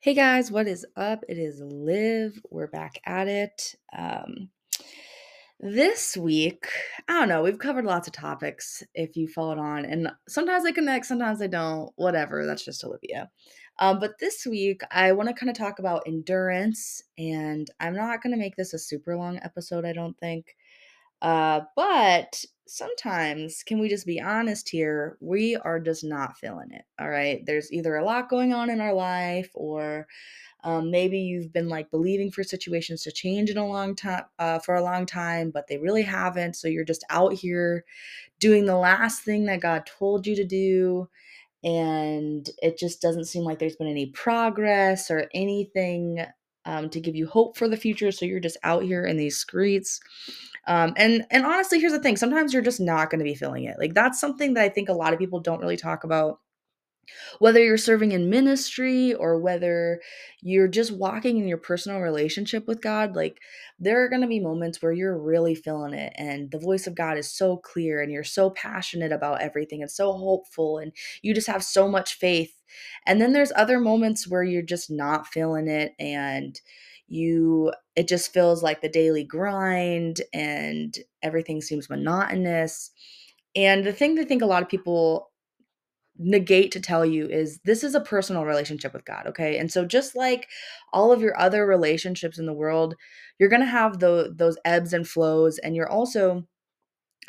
Hey guys, what is up? It is Liv. We're back at it. Um, this week, I don't know, we've covered lots of topics if you followed on, and sometimes they connect, sometimes they don't, whatever. That's just Olivia. Um, but this week, I want to kind of talk about endurance, and I'm not going to make this a super long episode, I don't think. Uh, but sometimes, can we just be honest here? We are just not feeling it. All right. There's either a lot going on in our life, or um, maybe you've been like believing for situations to change in a long time, uh, for a long time, but they really haven't. So you're just out here doing the last thing that God told you to do. And it just doesn't seem like there's been any progress or anything um, to give you hope for the future. So you're just out here in these streets um, and and honestly, here's the thing: sometimes you're just not going to be feeling it. Like that's something that I think a lot of people don't really talk about. Whether you're serving in ministry or whether you're just walking in your personal relationship with God, like there are going to be moments where you're really feeling it and the voice of God is so clear and you're so passionate about everything and so hopeful and you just have so much faith. And then there's other moments where you're just not feeling it and you it just feels like the daily grind and everything seems monotonous. And the thing that I think a lot of people negate to tell you is this is a personal relationship with God, okay? And so just like all of your other relationships in the world, you're to have the, those ebbs and flows and you're also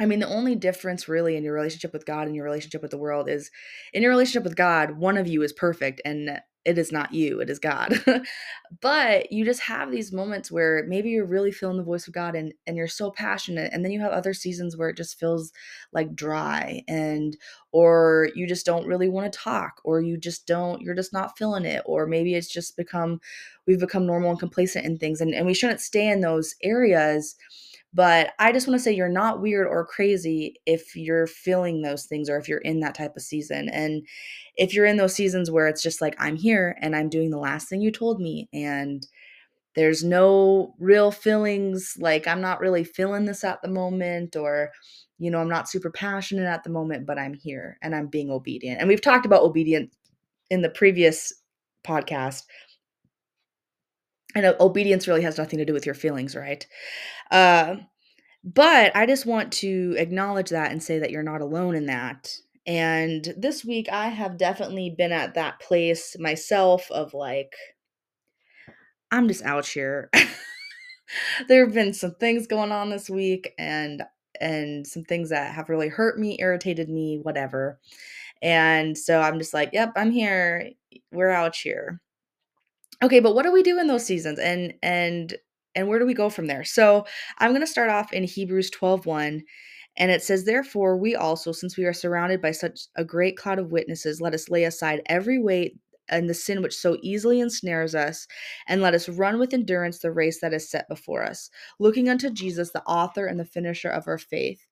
I mean, the only difference really in your relationship with God and your relationship with the world is in your relationship with God, one of you is perfect and it is not you, it is God. but you just have these moments where maybe you're really feeling the voice of God and and you're so passionate and then you have other seasons where it just feels like dry and or you just don't really want to talk or you just don't you're just not feeling it or maybe it's just become we've become normal and complacent in things and and we shouldn't stay in those areas but I just want to say you're not weird or crazy if you're feeling those things or if you're in that type of season. And if you're in those seasons where it's just like, I'm here and I'm doing the last thing you told me, and there's no real feelings, like I'm not really feeling this at the moment, or, you know, I'm not super passionate at the moment, but I'm here and I'm being obedient. And we've talked about obedient in the previous podcast. And obedience really has nothing to do with your feelings, right? Uh, but I just want to acknowledge that and say that you're not alone in that. And this week, I have definitely been at that place myself of like, I'm just out here. there have been some things going on this week and and some things that have really hurt me, irritated me, whatever. And so I'm just like, yep, I'm here. We're out here. Okay, but what do we do in those seasons? And and and where do we go from there? So I'm going to start off in Hebrews 12:1 and it says therefore we also since we are surrounded by such a great cloud of witnesses let us lay aside every weight and the sin which so easily ensnares us and let us run with endurance the race that is set before us looking unto Jesus the author and the finisher of our faith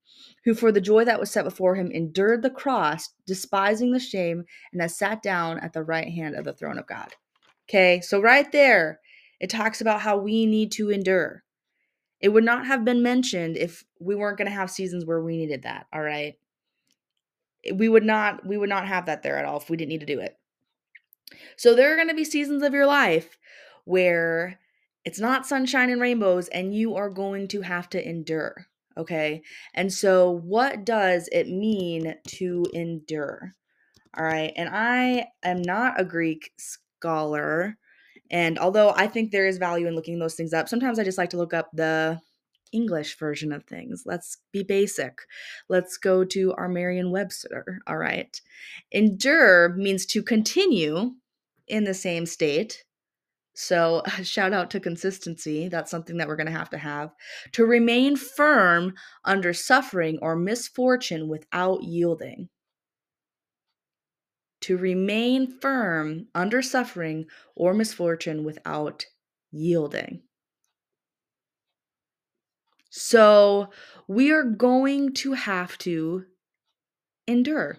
who for the joy that was set before him endured the cross despising the shame and has sat down at the right hand of the throne of God. Okay? So right there it talks about how we need to endure. It would not have been mentioned if we weren't going to have seasons where we needed that, all right? We would not we would not have that there at all if we didn't need to do it. So there are going to be seasons of your life where it's not sunshine and rainbows and you are going to have to endure, okay? And so what does it mean to endure? All right? And I am not a Greek scholar and although I think there is value in looking those things up, sometimes I just like to look up the English version of things. Let's be basic. Let's go to our Merriam Webster. All right. Endure means to continue in the same state. So, shout out to consistency. That's something that we're going to have to have. To remain firm under suffering or misfortune without yielding to remain firm under suffering or misfortune without yielding. So we are going to have to endure.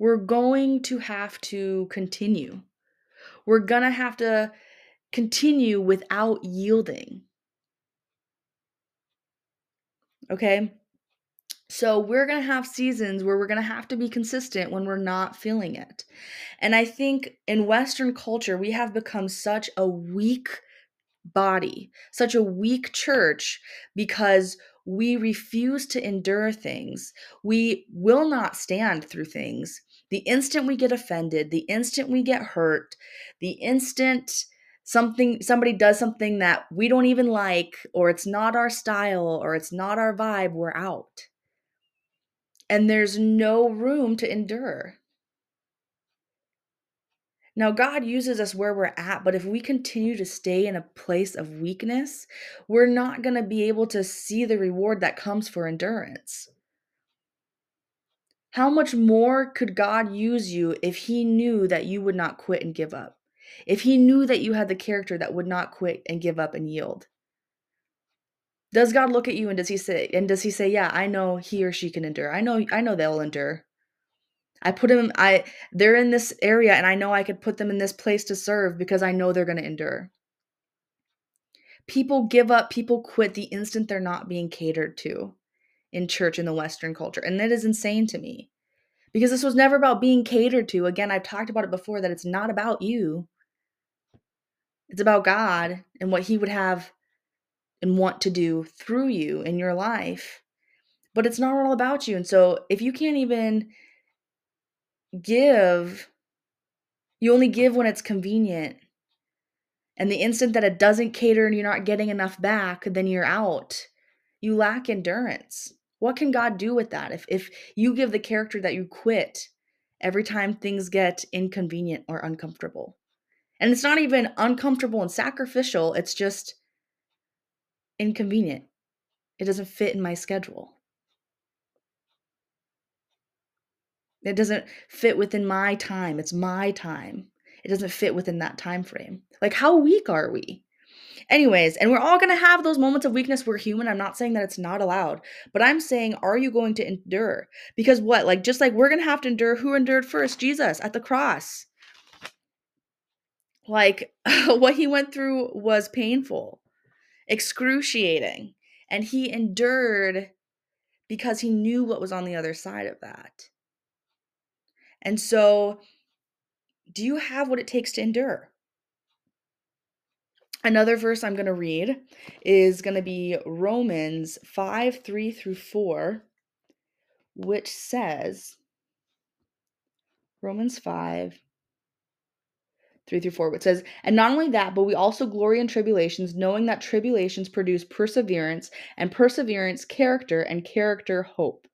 We're going to have to continue. We're going to have to continue without yielding. Okay? So we're going to have seasons where we're going to have to be consistent when we're not feeling it. And I think in Western culture, we have become such a weak body, such a weak church because we refuse to endure things. We will not stand through things. The instant we get offended, the instant we get hurt, the instant something somebody does something that we don't even like or it's not our style or it's not our vibe, we're out. And there's no room to endure. Now, God uses us where we're at, but if we continue to stay in a place of weakness, we're not going to be able to see the reward that comes for endurance. How much more could God use you if He knew that you would not quit and give up? If He knew that you had the character that would not quit and give up and yield? Does God look at you and does He say, and does He say, Yeah, I know he or she can endure? I know, I know they'll endure. I put them I they're in this area and I know I could put them in this place to serve because I know they're going to endure. People give up, people quit the instant they're not being catered to in church in the western culture. And that is insane to me. Because this was never about being catered to. Again, I've talked about it before that it's not about you. It's about God and what he would have and want to do through you in your life. But it's not all about you. And so if you can't even give, you only give when it's convenient. And the instant that it doesn't cater and you're not getting enough back, then you're out. You lack endurance. What can God do with that? If if you give the character that you quit every time things get inconvenient or uncomfortable. And it's not even uncomfortable and sacrificial, it's just inconvenient. It doesn't fit in my schedule. It doesn't fit within my time. It's my time. It doesn't fit within that time frame. Like how weak are we? Anyways, and we're all going to have those moments of weakness. We're human. I'm not saying that it's not allowed, but I'm saying, are you going to endure? Because what? Like, just like we're going to have to endure, who endured first? Jesus at the cross. Like, what he went through was painful, excruciating, and he endured because he knew what was on the other side of that. And so, do you have what it takes to endure? Another verse I'm going to read is going to be Romans 5 3 through 4, which says, Romans 5 3 through 4, which says, And not only that, but we also glory in tribulations, knowing that tribulations produce perseverance, and perseverance, character, and character, hope.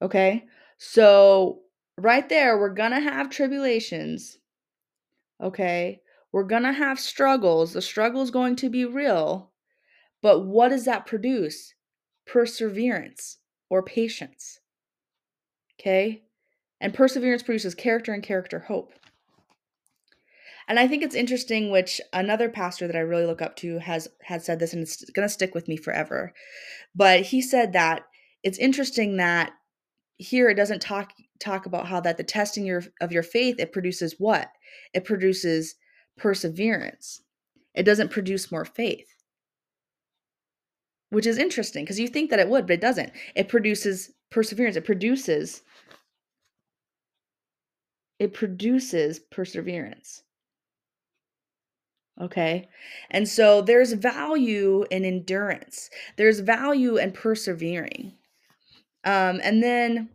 Okay? So right there, we're going to have tribulations. Okay? We're going to have struggles. The struggle is going to be real. But what does that produce? Perseverance or patience. Okay? And perseverance produces character and character hope. And I think it's interesting, which another pastor that I really look up to has has said this, and it's going to stick with me forever. But he said that it's interesting that here it doesn't talk talk about how that the testing your, of your faith it produces what? It produces perseverance. It doesn't produce more faith. Which is interesting because you think that it would but it doesn't. It produces perseverance. It produces it produces perseverance okay and so there's value in endurance there's value in persevering um, and then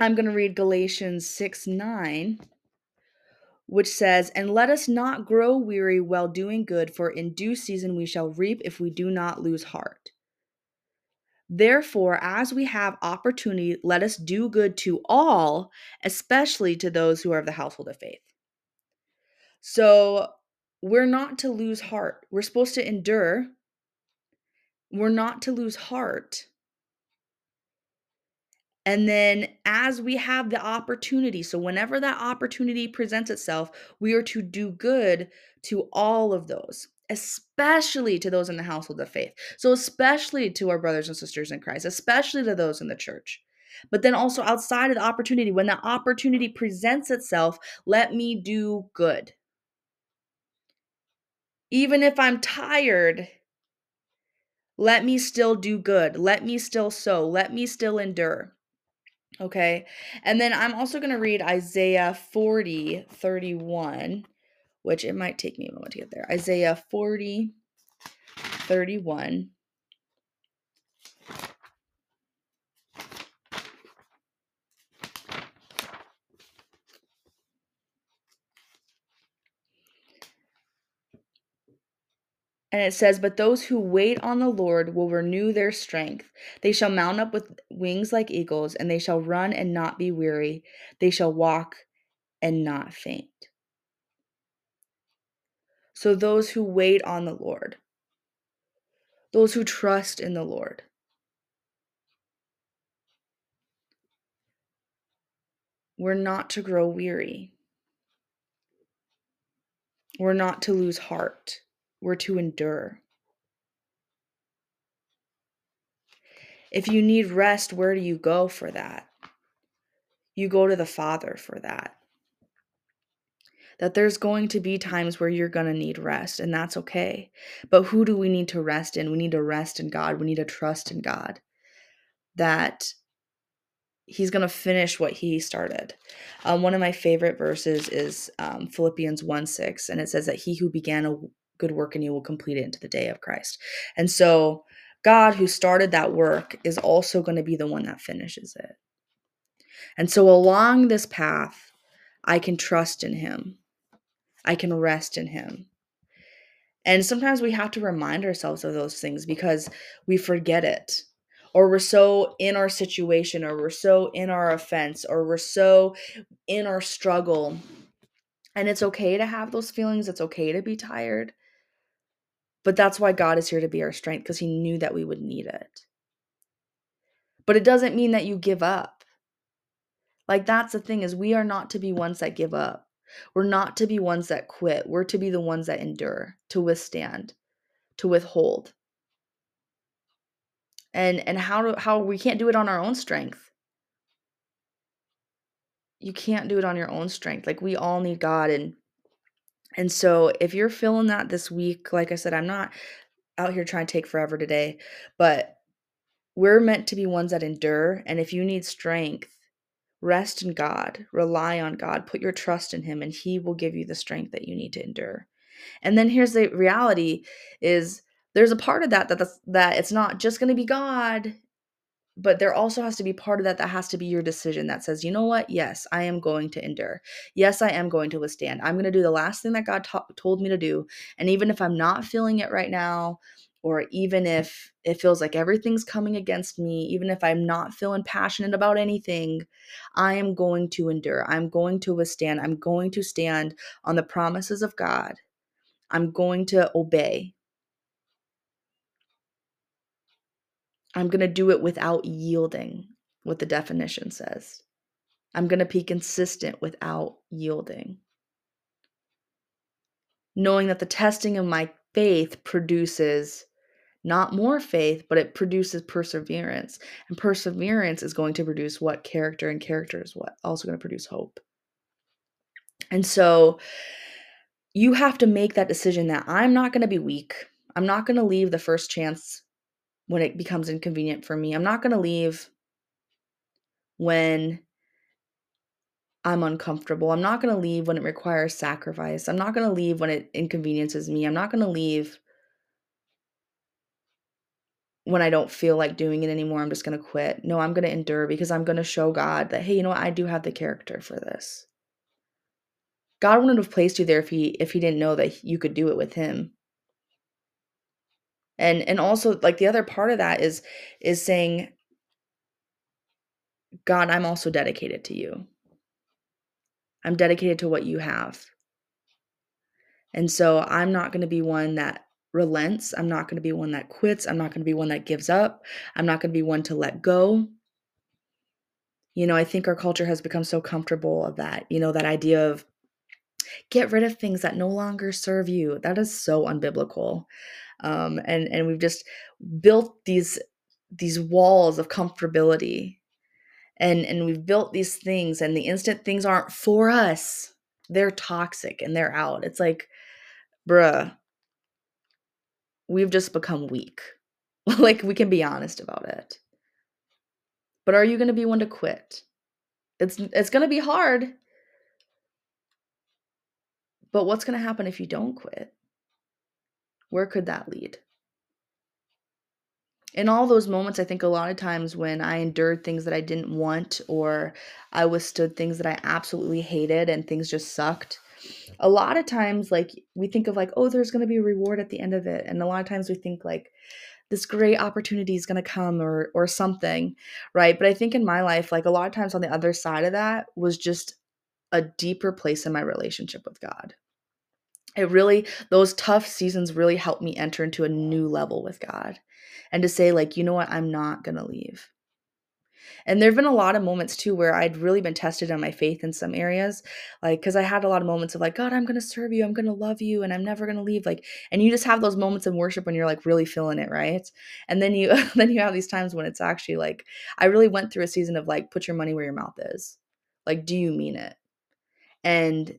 I'm going to read Galatians 6 9, which says, And let us not grow weary while doing good, for in due season we shall reap if we do not lose heart. Therefore, as we have opportunity, let us do good to all, especially to those who are of the household of faith. So, we're not to lose heart. We're supposed to endure. We're not to lose heart. And then, as we have the opportunity, so whenever that opportunity presents itself, we are to do good to all of those, especially to those in the household of faith. So, especially to our brothers and sisters in Christ, especially to those in the church. But then also outside of the opportunity, when that opportunity presents itself, let me do good. Even if I'm tired, Let me still do good. Let me still sow. Let me still endure. Okay. And then I'm also going to read Isaiah 40, 31, which it might take me a moment to get there. Isaiah 40, 31. And it says, But those who wait on the Lord will renew their strength. They shall mount up with wings like eagles, and they shall run and not be weary. They shall walk and not faint. So, those who wait on the Lord, those who trust in the Lord, we're not to grow weary. We're not to lose heart we're to endure. If you need rest, where do you go for that? You go to the Father for that. That there's going to be times where you're going to need rest, and that's okay. But who do we need to rest in? We need to rest in God. We need to trust in God. That He's going to finish what He started. Um, one of my favorite verses is um, Philippians 1 6, and it says that He who began a good work and you will complete it into the day of Christ. And so God, who started that work, is also going to be the one that finishes it. And so along this path, I can trust in Him, I can rest in Him. And sometimes we have to remind ourselves of those things because we forget it. Or we're so in our situation, or we're so in our offense, or we're so in our struggle. And it's okay to have those feelings. It's okay to be tired. But that's why God is here to be our strength because he knew that we would need it. But it doesn't mean that you give up. Like that's the thing is we are not to be ones that give up. We're not to be ones that quit. We're to be the ones that endure, to withstand, to withhold. And and how do how we can't do it on our own strength. You can't do it on your own strength. Like we all need God and and so if you're feeling that this week, like I said, I'm not out here trying to take forever today, but we're meant to be ones that endure. And if you need strength, rest in God, rely on God, put your trust in Him, and He will give you the strength that you need to endure. And then here's the reality is there's a part of that that that it's not just going to be God but there also has to be part of that that has to be your decision that says, you know what? Yes, I am going to endure. Yes, I am going to withstand. I'm going to do the last thing that God told me to do. And even if I'm not feeling it right now, or even if it feels like everything's coming against me, even if I'm not feeling passionate about anything, I am going to endure. I'm going to withstand. I'm going to stand on the promises of God. I'm going to obey. I'm going to do it without yielding, what the definition says. I'm going to be consistent without yielding. Knowing that the testing of my faith produces not more faith, but it produces perseverance. And perseverance is going to produce what character, and character is what also going to produce hope. And so you have to make that decision that I'm not going to be weak. I'm not going to leave the first chance when it becomes inconvenient for me. I'm not going to leave when I'm uncomfortable. I'm not going to leave when it requires sacrifice. I'm not going to leave when it inconveniences me. I'm not going to leave when I don't feel like doing it anymore. I'm just going to quit. No, I'm going to endure because I'm going to show God that hey, you know what? I do have the character for this. God wouldn't have placed you there if he if he didn't know that you could do it with him and and also like the other part of that is is saying god i'm also dedicated to you. I'm dedicated to what you have. And so i'm not going to be one that relents i'm not going to be one that quits i'm not going to be one that gives up i'm not going to be one to let go. You know i think our culture has become so comfortable of that you know that idea of get rid of things that no longer serve you that is so unbiblical um, and and we've just built these these walls of comfortability and and we've built these things and the instant things aren't for us they're toxic and they're out it's like bruh we've just become weak like we can be honest about it. But are you going to be one to quit? It's it's going to be hard. But what's going to happen if you don't quit? Where could that lead? In all those moments, I think a lot of times when I endured things that I didn't want or I withstood things that I absolutely hated and things just sucked, a lot of times like we think of like, oh, there's going to be a reward at the end of it. And a lot of times we think like this great opportunity is going to come or or something, right? But I think in my life like a lot of times on the other side of that was just a deeper place in my relationship with God it really those tough seasons really helped me enter into a new level with God and to say like, you know what, I'm not going to leave. And there've been a lot of moments too where I'd really been tested on my faith in some areas, like cuz I had a lot of moments of like, God, I'm going to serve you, I'm going to love you and I'm never going to leave like and you just have those moments in worship when you're like really feeling it, right? And then you then you have these times when it's actually like I really went through a season of like put your money where your mouth is. Like do you mean it? And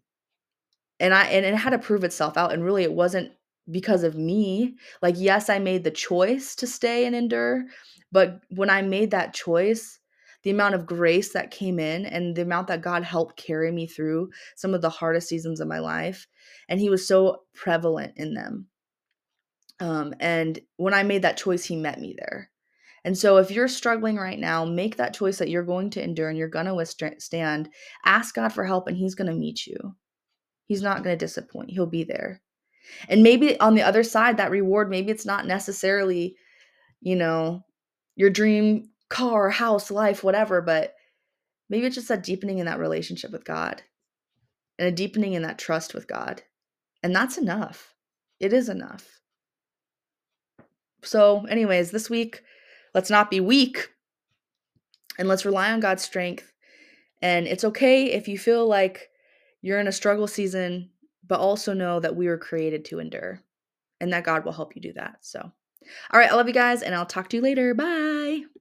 and I and it had to prove itself out and really it wasn't because of me. Like yes, I made the choice to stay and endure, but when I made that choice, the amount of grace that came in and the amount that God helped carry me through some of the hardest seasons of my life and he was so prevalent in them. Um, and when I made that choice, he met me there. And so, if you're struggling right now, make that choice that you're going to endure and you're going to withstand. Ask God for help, and He's going to meet you. He's not going to disappoint. He'll be there. And maybe on the other side, that reward, maybe it's not necessarily, you know, your dream car, house, life, whatever, but maybe it's just a deepening in that relationship with God and a deepening in that trust with God. And that's enough. It is enough. So, anyways, this week, let's not be weak and let's rely on God's strength. And it's okay if you feel like you're in a struggle season, but also know that we were created to endure and that God will help you do that. So, all right, I love you guys, and I'll talk to you later. Bye.